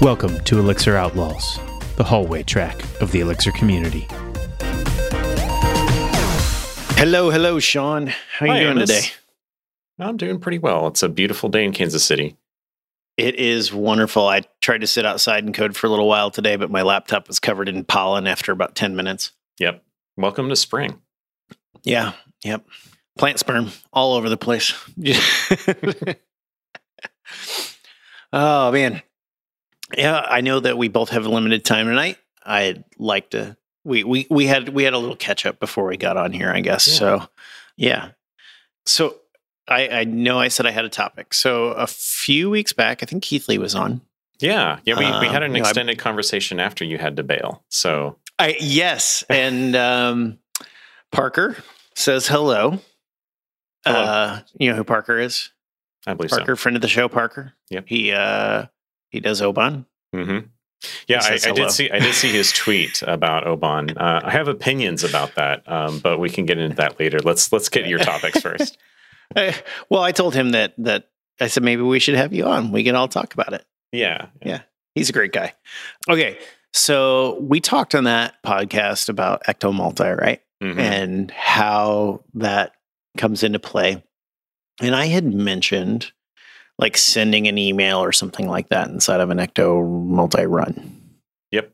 Welcome to Elixir Outlaws, the hallway track of the Elixir community. Hello, hello, Sean. How are you Hi, doing Amos. today? I'm doing pretty well. It's a beautiful day in Kansas City. It is wonderful. I tried to sit outside and code for a little while today, but my laptop was covered in pollen after about 10 minutes. Yep. Welcome to spring. Yeah, yep. Plant sperm all over the place. oh, man. Yeah, I know that we both have a limited time tonight. I'd like to we we we had we had a little catch up before we got on here, I guess. Yeah. So, yeah. So, I I know I said I had a topic. So, a few weeks back, I think Keathley was on. Yeah. Yeah. We, we had Um, an you know, I- extended conversation after you had to bail. So, I yes, and um, Parker says hello. Hello. Uh, you know who Parker is? I believe Parker, friend of the show, Parker. Yep. He uh he does Oban. so. hmm Yeah, I, I did see. I did see his tweet about Oban. Uh, I have opinions about that, um, but we can get into that later. Let's let's get your topics first. Well, I told him that that I said maybe we should have you on. We can all talk about it. Yeah. Yeah. He's a great guy. Okay. So we talked on that podcast about Ecto Multi, right? Mhm. and how that comes into play. And I had mentioned like sending an email or something like that inside of an Ecto multi run. Yep.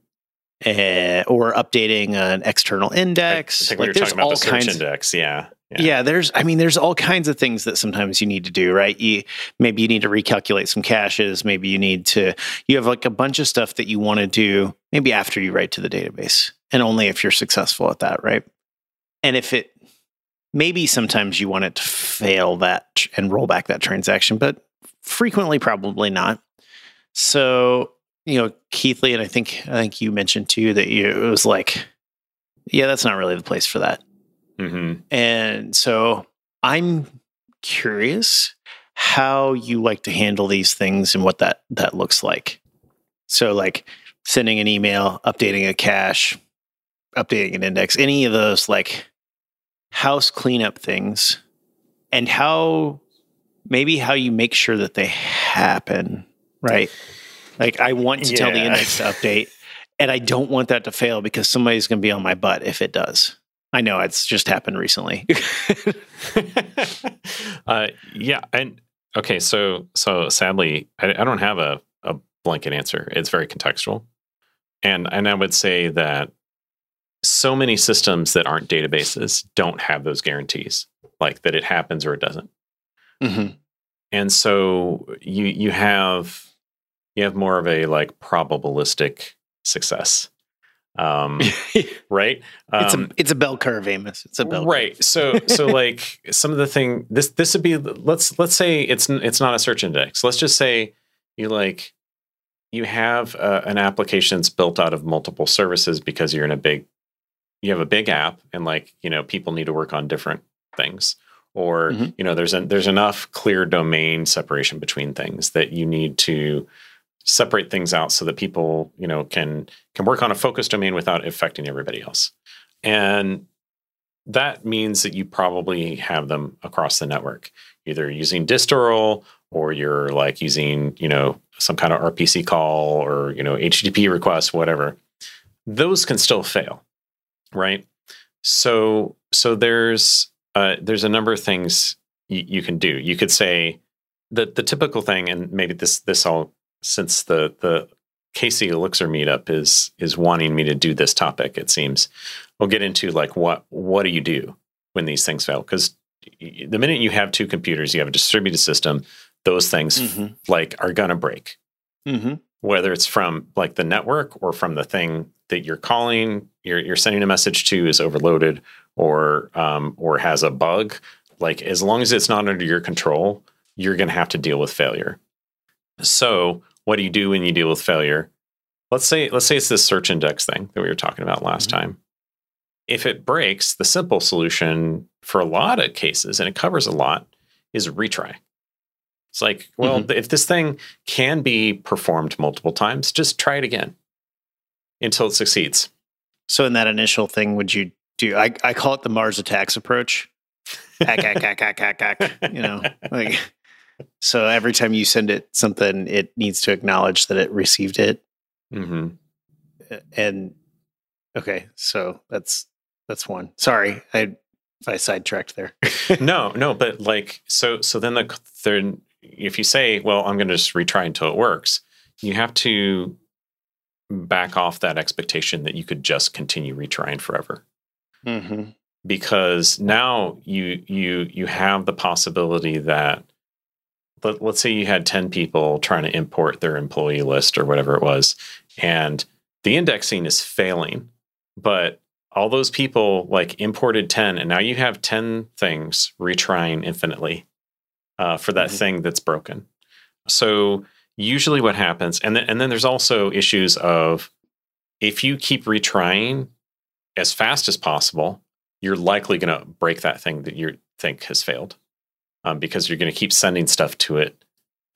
Eh, or updating an external I index. think Like, there's talking about the all search index. Yeah. yeah. there's I mean there's all kinds of things that sometimes you need to do, right? You maybe you need to recalculate some caches, maybe you need to you have like a bunch of stuff that you want to do maybe after you write to the database and only if you're successful at that, right? And if it maybe sometimes you want it to fail that and roll back that transaction, but frequently probably not. So, you know, Keathley, and I think I think you mentioned too that you it was like, yeah, that's not really the place for that. hmm And so I'm curious how you like to handle these things and what that that looks like. So like sending an email, updating a cache, updating an index, any of those like house cleanup things and how maybe how you make sure that they happen, right? Like I want to tell the index to update and I don't want that to fail because somebody's going to be on my butt if it does. I know it's just happened recently. uh, yeah, and okay, so so sadly, I, I don't have a, a blanket answer. It's very contextual, and and I would say that so many systems that aren't databases don't have those guarantees, like that it happens or it doesn't. Mhm. And so you you have you have more of a like probabilistic success, um, right? it's Um, a it's a bell curve, Amos. It's a bell curve. right so so like some of the thing this this would be let's let's say it's it's not a search index let's just say you like you have uh, an application that's built out of multiple services because you're in a big you have a big app and like you know people need to work on different things or Mhm. you know there's an there's enough clear domain separation between things that you need to separate things out so that people you know can can work on a focused domain without affecting everybody else and that means that you probably have them across the network, either using Disterl or you're like using, you know, some kind of RPC call or, you know, HTTP request, whatever. Those can still fail, right? So, so there's uh, there's a number of things you, you can do. You could say that the typical thing, and maybe this this all since the the KC Elixir meetup is is wanting me to do this topic. It seems we'll get into like what what do you do when these things fail because the minute you have two computers you have a distributed system those things Mhm. like are gonna break Mhm. Whether it's from like the network or from the thing that you're calling you're, you're sending a message to is overloaded or um, or has a bug like as long as it's not under your control you're going to have to deal with failure. So what do you do when you deal with failure? Let's say let's say it's this search index thing that we were talking about last Mhm. time. If it breaks the simple solution for a lot of cases and it covers a lot is retry it's like well Mhm. if this thing can be performed multiple times just try it again until it succeeds So in that initial thing, would you do? I, I call it the Mars attacks approach. Hack, hack, hack, hack, hack, hack. You know, like so every time you send it something, it needs to acknowledge that it received it. hmm And okay, so that's that's one. Sorry, I if I sidetracked there. no, no, but like so so then the then if you say, well, I'm going to just retry until it works, you have to back off that expectation that you could just continue retrying forever. Mm-hmm. Because now you you you have the possibility that let, let's say you had 10 people trying to import their employee list or whatever it was and the indexing is failing but all those people like imported 10 and now you have 10 things retrying infinitely uh, for that Mhm. thing that's broken. So usually what happens and then, and then there's also issues of if you keep retrying as fast as possible you're likely going to break that thing that you think has failed um, because you're going to keep sending stuff to it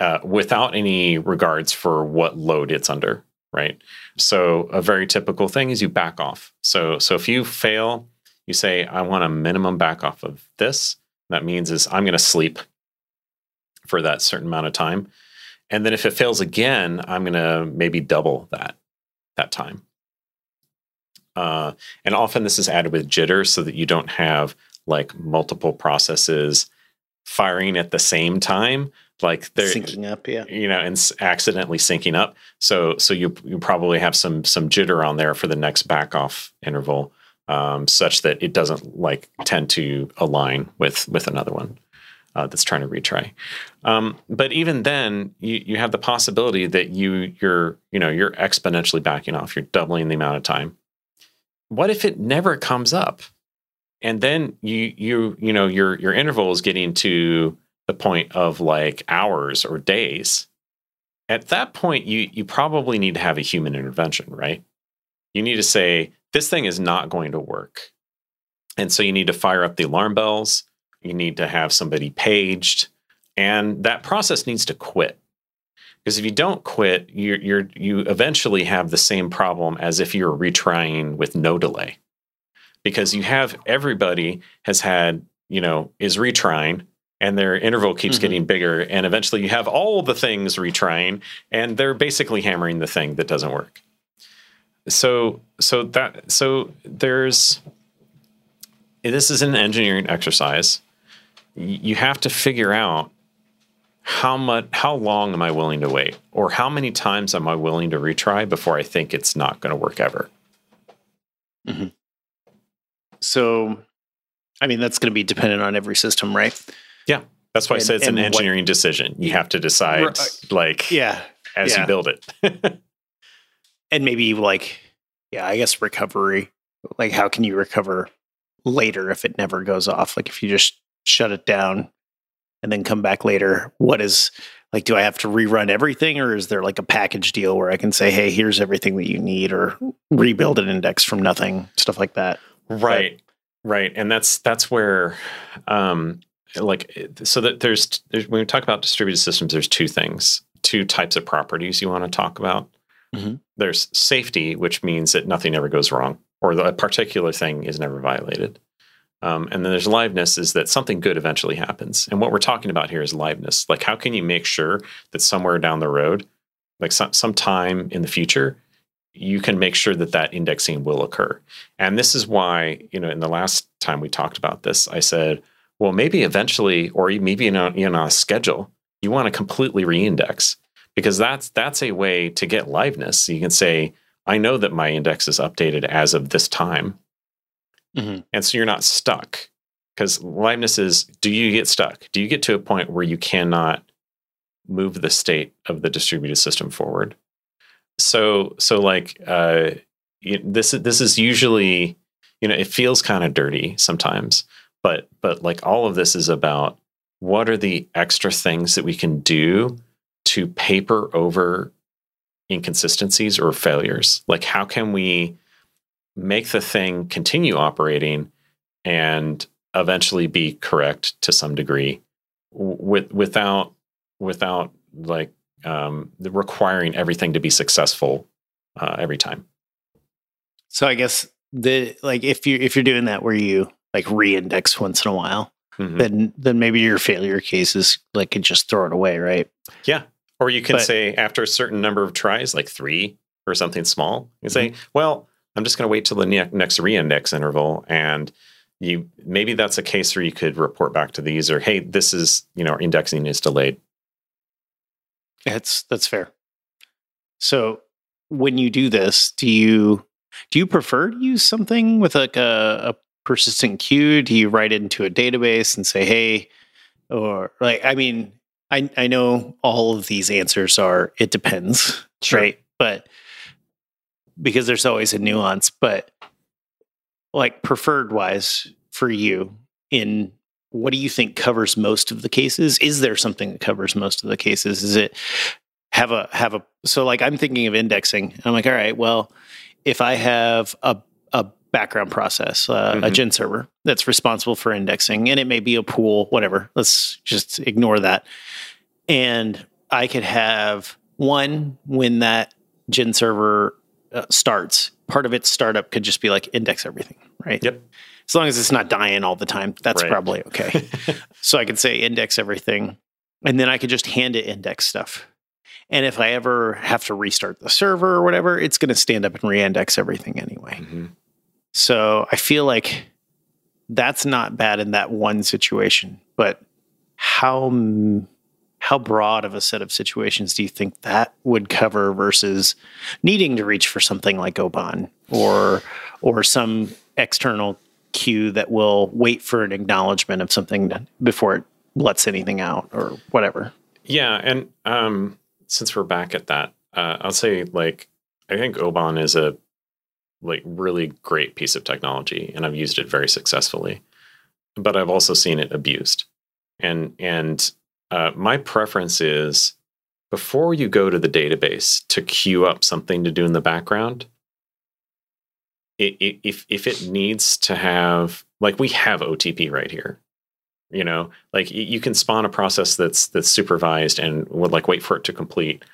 uh, without any regards for what load it's under right? So a very typical thing is you back off. So so if you fail you say i want a minimum back off of this that means is i'm going to sleep for that certain amount of time. And then if it fails again i'm going to maybe double that that time. Uh, and often this is added with jitter so that you don't have like multiple processes firing at the same time. Like they're Syncing up, yeah. you know and accidentally syncing up. So so you you probably have some some jitter on there for the next back off interval um, such that it doesn't like tend to align with with another one uh, that's trying to retry. Um, but even then you you have the possibility that you you're you know you're exponentially backing off. You're doubling the amount of time. What if it never comes up? And then you you you know your your interval is getting to the point of like hours or days. At that point you you probably need to have a human intervention right? You need to say this thing is not going to work. And so you need to fire up the alarm bells you need to have somebody paged and that process needs to quit. Because if you don't quit you're, you're you eventually have the same problem as if you're retrying with no delay. Because you have everybody has had you know is retrying and their interval keeps Mhm. getting bigger and eventually you have all the things retrying and they're basically hammering the thing that doesn't work. So so that so there's this is an engineering exercise you have to figure out how much how long am i willing to wait or how many times am i willing to retry before i think it's not going to work ever mm-hmm. So, I mean, that's going to be dependent on every system, right? Yeah. That's why i And- said it's an and what- engineering decision you have to decide Right. Uh, like Yeah. as yeah. you build it And maybe like, yeah, I guess recovery. Like, how can you recover later if it never goes off? Like, if you just shut it down and then come back later, what is like, do I have to rerun everything or is there like a package deal where I can say, hey, here's everything that you need or rebuild an index from nothing, stuff like that? right. Right. And that's that's where um like so that there's, there's when we talk about distributed systems there's two things two types of properties you want to talk about. Mhm. there's safety which means that nothing ever goes wrong or a particular thing is never violated um, and then there's liveness is that something good eventually happens. And what we're talking about here is liveness. Like how can you make sure that somewhere down the road like some time in the future you can make sure that that indexing will occur? And this is why, you know, in the last time we talked about this, I said, well, maybe eventually, or maybe in a, in a schedule, you want to completely reindex. Because that's that's a way to get liveness. You can say, I know that my index is updated as of this time, Mhm. and so you're not stuck. Because liveness is, do you get stuck? Do you get to a point where you cannot move the state of the distributed system forward? So, so like, uh, this this is usually you know it feels kind of dirty sometimes but but like all of this is about what are the extra things that we can do to paper over inconsistencies or failures like how can we make the thing continue operating and eventually be correct to some degree with without without like um, the requiring everything to be successful uh, every time So I guess the like if you if you're doing that where you like re-index once in a while, Mhm. then then maybe your failure cases like could just throw it away, right? Yeah. Or you can But- say after a certain number of tries, like three or something small, you say, Mm-hmm. well, I'm just going to wait till the ne- next reindex interval. And you maybe that's a case where you could report back to the user, hey, this is, you know, our indexing is delayed. That's that's fair. So when you do this, do you do you prefer to use something with like a, a persistent queue? Do you write it into a database and say, hey, or like I mean, I I know all of these answers are it depends, Sure. right? But because there's always a nuance, but like preferred wise for you in what do you think covers most of the cases? Is there something that covers most of the cases? Is it have a have a so like I'm thinking of indexing. I'm like, all right, well, if I have a a background process, uh, a Mhm. gen server that's responsible for indexing, and it may be a pool, whatever. Let's just ignore that. And I could have one when that gen server uh, starts. Part of its startup could just be like index everything, right? Yep. As long as it's not dying all the time, that's Right. probably okay. so I could say index everything, and then I could just hand it index stuff. And if I ever have to restart the server or whatever, it's going to stand up and reindex everything anyway. Mhm. So I feel like that's not bad in that one situation. But how m- how broad of a set of situations do you think that would cover versus needing to reach for something like Oban or or some external queue that will wait for an acknowledgement of something before it lets anything out or whatever? Yeah, and um, since we're back at that, uh, I'll say like I think Oban is a like really great piece of technology, and I've used it very successfully. But I've also seen it abused, and and uh, my preference is before you go to the database to queue up something to do in the background. i- i- if if it needs to have like we have OTP right here, you know like you can spawn a process that's that's supervised and would like wait for it to complete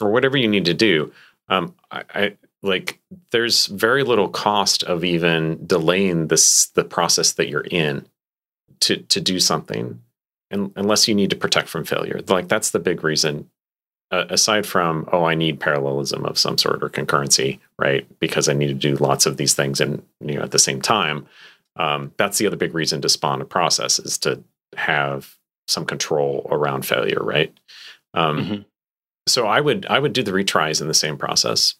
or whatever you need to do um I, I like there's very little cost of even delaying this the process that you're in to to do something and, unless you need to protect from failure. Like that's the big reason uh, aside from oh i need parallelism of some sort or concurrency right? Because i need to do lots of these things and you know at the same time. Um, that's the other big reason to spawn a process is to have some control around failure right? Um, Mhm. so i would i would do the retries in the same process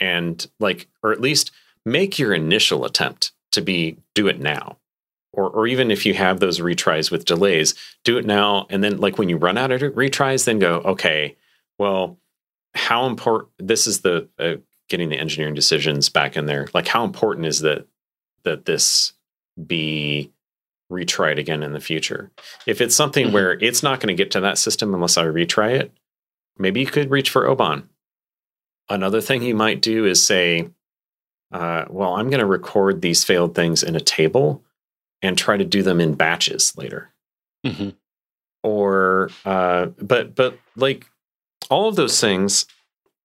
and like or at least make your initial attempt to be do it now or or even if you have those retries with delays do it now. And then like when you run out of retries then go okay well how important this is the uh, getting the engineering decisions back in there. Like how important is that that this be retried again in the future? If it's something Mhm. where it's not going to get to that system unless i retry it maybe you could reach for oban another thing you might do is say uh, well i'm going to record these failed things in a table and try to do them in batches later Mhm. or uh, but but like all of those things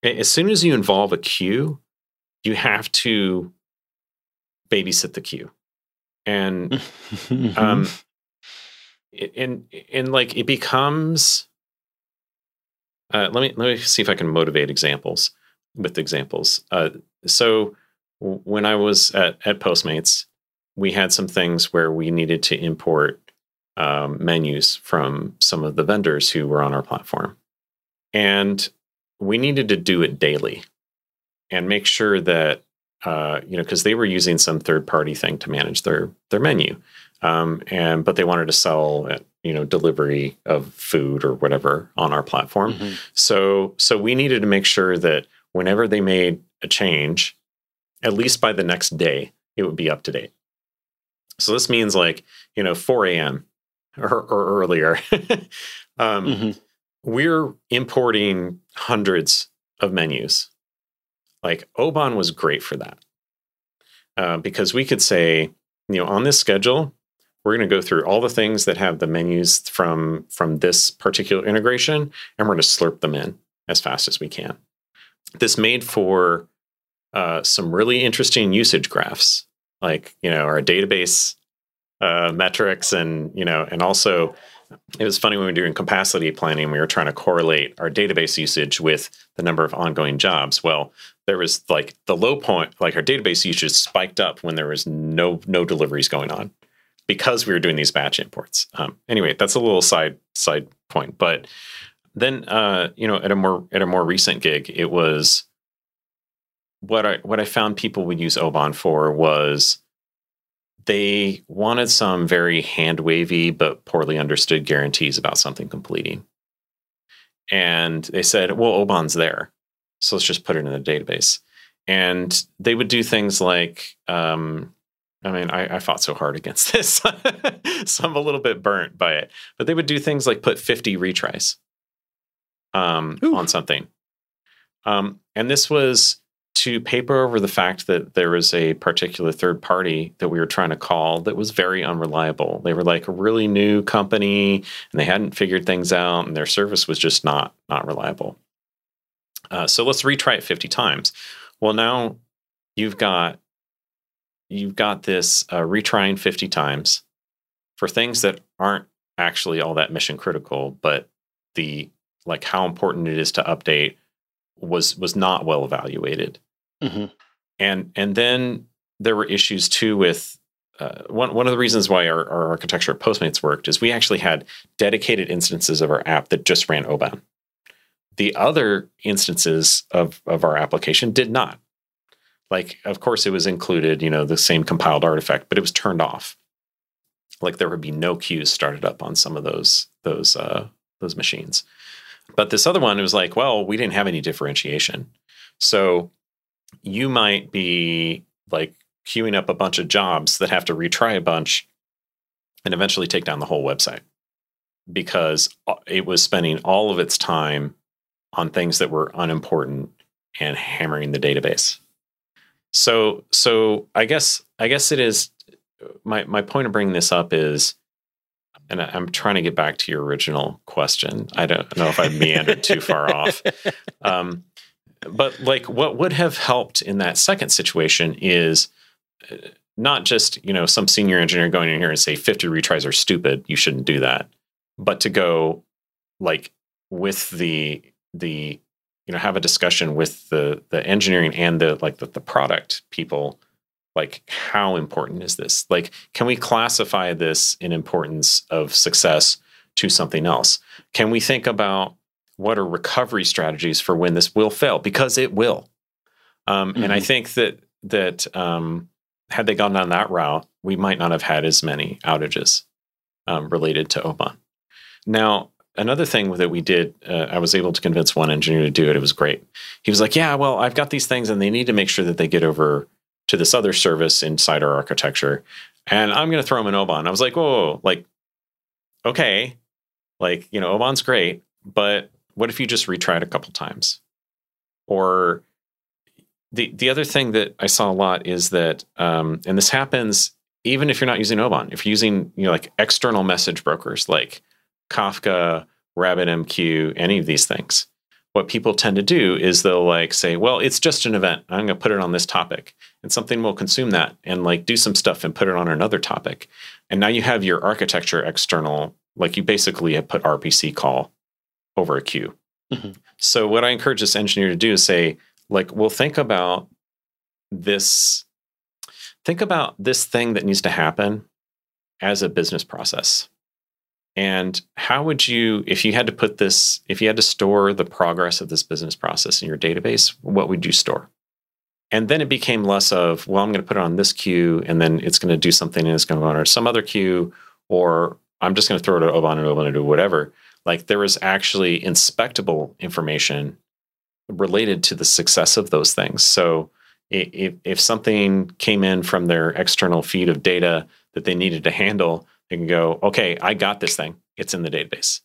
as soon as you involve a queue you have to babysit the queue and Mm-hmm. um and and like it becomes uh, let me let me see if i can motivate examples with examples uh, so when i was at, at postmates we had some things where we needed to import um, menus from some of the vendors who were on our platform. And we needed to do it daily and make sure that uh, you know because they were using some third party thing to manage their their menu um, and but they wanted to sell uh, you know delivery of food or whatever on our platform. Mhm. so so we needed to make sure that whenever they made a change at least by the next day it would be up to date so this means like you know 4 a.m or, or earlier um, Mhm. we're importing hundreds of menus. Like Oban was great for that uh, because we could say, you know, on this schedule, we're going to go through all the things that have the menus from from this particular integration, and we're going to slurp them in as fast as we can. This made for uh, some really interesting usage graphs, like you know, our database uh, metrics and you know and also it was funny when we were doing capacity planning we were trying to correlate our database usage with the number of ongoing jobs. Well there was like the low point like our database usage spiked up when there was no no deliveries going on because we were doing these batch imports. Um, anyway that's a little side side point but then uh, you know at a more at a more recent gig it was what i what i found people would use oban for was they wanted some very hand wavy but poorly understood guarantees about something completing. And they said, well, Oban's there. So let's just put it in the database. And they would do things like, um, I mean, I, I, fought so hard against this. so I'm a little bit burnt by it. But they would do things like put 50 retries um, on something. Um, and this was to paper over the fact that there was a particular third party that we were trying to call that was very unreliable. They were like a really new company and they hadn't figured things out and their service was just not not reliable. Uh, so let's retry it 50 times. Well, now you've got you've got this uh, retrying 50 times for things that aren't actually all that mission critical, but the like how important it is to update was was not well evaluated. Mm-hmm. And and then there were issues too with uh, one one of the reasons why our, our architecture at Postmates worked is we actually had dedicated instances of our app that just ran Oban. The other instances of of our application did not. Like, of course, it was included, you know, the same compiled artifact, but it was turned off. Like there would be no queues started up on some of those those uh, those machines. But this other one, was like, well, we didn't have any differentiation. So you might be like queuing up a bunch of jobs that have to retry a bunch and eventually take down the whole website because uh, it was spending all of its time on things that were unimportant and hammering the database. So so I guess I guess it is my my point of bringing this up is and I'm trying to get back to your original question. I don't know if I meandered too far off. Um, but like what would have helped in that second situation is uh, not just you know some senior engineer going in here and say 50 retries are stupid you shouldn't do that. But to go like with the the you know have a discussion with the the engineering and the like the, the product people like how important is this? Like can we classify this in importance of success to something else? Can we think about what are recovery strategies for when this will fail? Because it will. Um, mm-hmm. and i mm-hmm. think that that um, had they gone down that route we might not have had as many outages um, related to oban now another thing that we did uh, i was able to convince one engineer to do it. It was great. He was like yeah well i've got these things and they need to make sure that they get over to this other service inside our architecture and i'm going to throw them in oban i was like whoa, whoa, whoa like okay like you know oban's great but what if you just retry it a couple times? Or the the other thing that I saw a lot is that, um, and this happens even if you're not using Oban, if you're using you know like external message brokers like Kafka, RabbitMQ, any of these things, what people tend to do is they'll like say, well, it's just an event. I'm going to put it on this topic, and something will consume that and like do some stuff and put it on another topic, and now you have your architecture external. Like you basically have put RPC call over a queue. Mm-hmm. So what I encourage this engineer to do is say, like, well, think about this, think about this thing that needs to happen as a business process. And how would you, if you had to put this, if you had to store the progress of this business process in your database, what would you store? And then it became less of, well, I'm going to put it on this queue and then it's going to do something and it's going to go on some other queue, or I'm just going to throw it over and over and do whatever like there was actually inspectable information related to the success of those things. So if, if something came in from their external feed of data that they needed to handle, they can go, okay, I got this thing. It's in the database.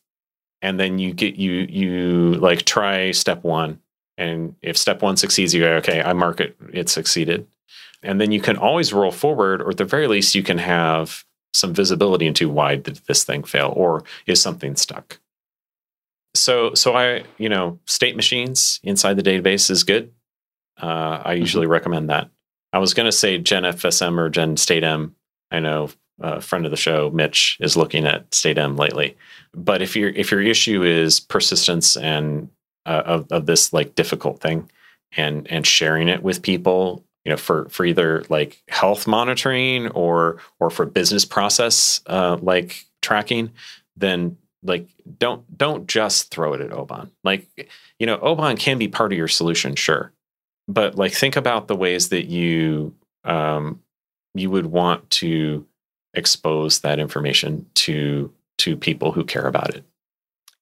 And then you get you you like try step one. And if step one succeeds, you go, okay, I mark it, it succeeded. And then you can always roll forward, or at the very least, you can have some visibility into why did this thing fail or is something stuck so so I you know state machines inside the database is good. Uh, I mm-hmm. usually mm-hmm. recommend that. I was going to say GenFSM or GenStateM. I know a friend of the show, Mitch, is looking at StateM lately. But if your if your issue is persistence and uh, of of this like difficult thing, and and sharing it with people, you know, for for either like health monitoring or or for business process uh, like tracking, then like don't don't just throw it at Oban. Like you know, Oban can be part of your solution, sure, but like think about the ways that you um, you would want to expose that information to to people who care about it.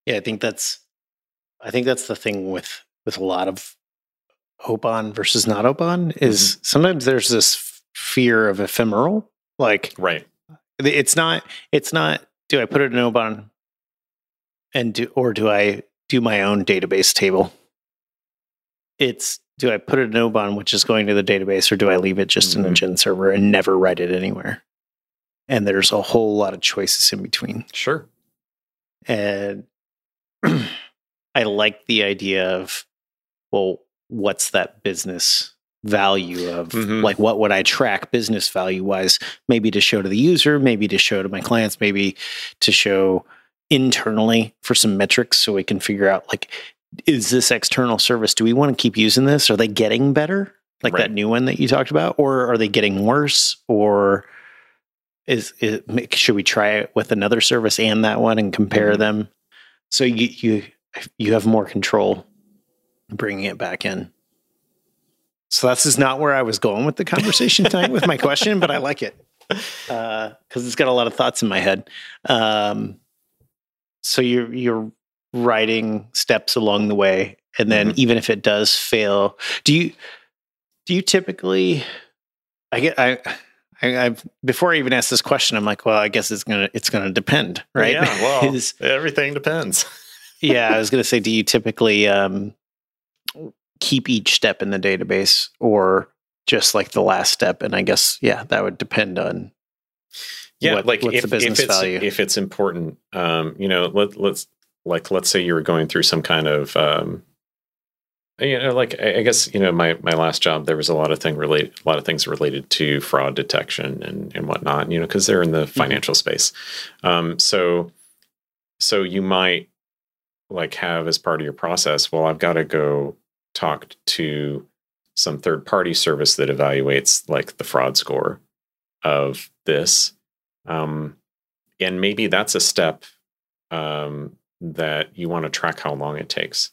Yeah, I think that's I think that's the thing with with a lot of Oban versus not Oban is mm-hmm. sometimes there's this fear of ephemeral. Like right. It's not it's not do I put it in Oban and do or do I do my own database table? It's do I put it in Oban, which is going to the database, or do I leave it just mm-hmm. in a mm-hmm. Gen server and never write it anywhere? And there's a whole lot of choices in between. Sure. And I like the idea of, well, what's that business value of mm-hmm. like what would I track business value wise? Maybe to show to the user, maybe to show to my clients, maybe to show internally for some metrics so we can figure out like is this external service do we want to keep using this? Are they getting better? Like right. that new one that you talked about? Or are they getting worse? Or is, is should we try it with another service and that one and compare mm-hmm. them? So you you you have more control bringing it back in. So this is not where i was going with the conversation tonight with my question but i like it. Because uh, it's got a lot of thoughts in my head. Um, so you're you're writing steps along the way and then mm-hmm. even if it does fail do you do you typically i get i I, I've, before I even ask this question, I'm like, well, I guess it's gonna it's gonna depend, right? Yeah, well, Is, everything depends. yeah, I was gonna say, do you typically um, keep each step in the database, or just like the last step? And I guess, yeah, that would depend on yeah, what, like if, if it's value? if it's important, um, you know, let, let's like let's say you were going through some kind of um, you know, like I guess you know my my last job there was a lot of thing related a lot of things related to fraud detection and and whatnot. You know, because they're in the mm-hmm. financial mm-hmm. space. Um, so so you might like have as part of your process. Well, I've got to go talk to some third party service that evaluates like the fraud score of this um, and maybe that's a step um, that you want to track how long it takes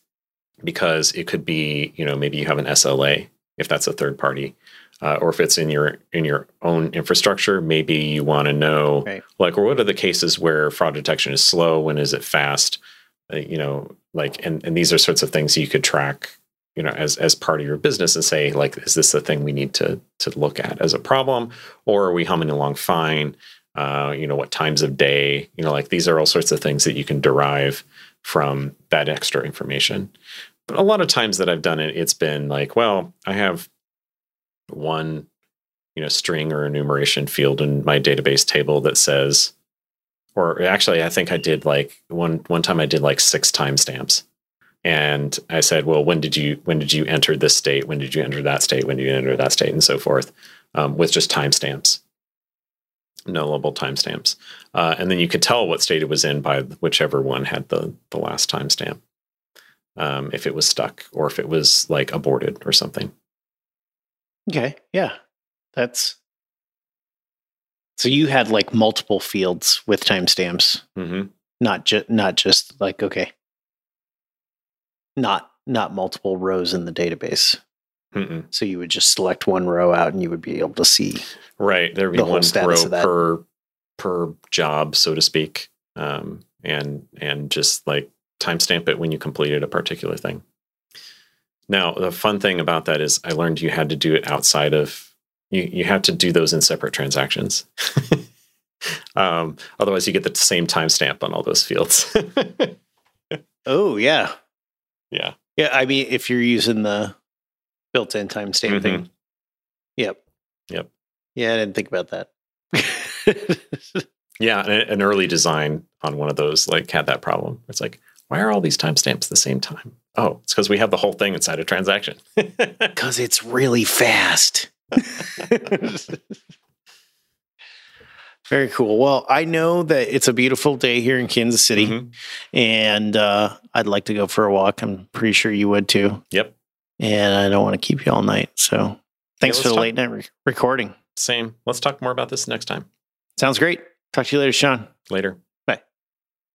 because it could be, you know, maybe you have an SLA if that's a third party. Uh, or if it's in your in your own infrastructure, maybe you want to know right. like, what are the cases where fraud detection is slow? When is it fast? Uh, you know, like, and and these are sorts of things you could track you know as as part of your business and say like is this the thing we need to to look at as a problem or are we humming along fine uh, you know, what times of day, you know, like these are all sorts of things that you can derive from that extra information. But a lot of times that I've done it, it's been like, well, I have one, you know, string or enumeration field in my database table that says, or actually, I think I did like one one time I did like six timestamps. And I said, well, when did you when did you enter this state? When did you enter that state? When did you enter that state? And so forth, um, with just timestamps nullable timestamps. Uh, and then you could tell what state it was in by whichever one had the, the last timestamp. Um, if it was stuck or if it was like aborted or something. Okay. Yeah. That's so you had like multiple fields with timestamps. Mm-hmm. Not just not just like okay. Not not multiple rows in the database. Mm-mm. So you would just select one row out and you would be able to see. Right. There would be the one row per per job, so to speak. Um, and and just like timestamp it when you completed a particular thing. Now, the fun thing about that is I learned you had to do it outside of you you have to do those in separate transactions. um, otherwise you get the same timestamp on all those fields. oh yeah. Yeah. Yeah. I mean if you're using the built-in timestamping. Mm-hmm. Yep. Yep. Yeah, I didn't think about that. yeah, an, early design on one of those like had that problem. It's like, why are all these timestamps the same time? Oh, it's because we have the whole thing inside a transaction. Because it's really fast. Very cool. Well, I know that it's a beautiful day here in Kansas City, Mhm. and uh, I'd like to go for a walk. I'm pretty sure you would too. Yep. And I don't want to keep you all night. So thanks let's for the talk- late night re- recording. Same. Let's talk more about this next time. Sounds great. Talk to you later, Sean. Later.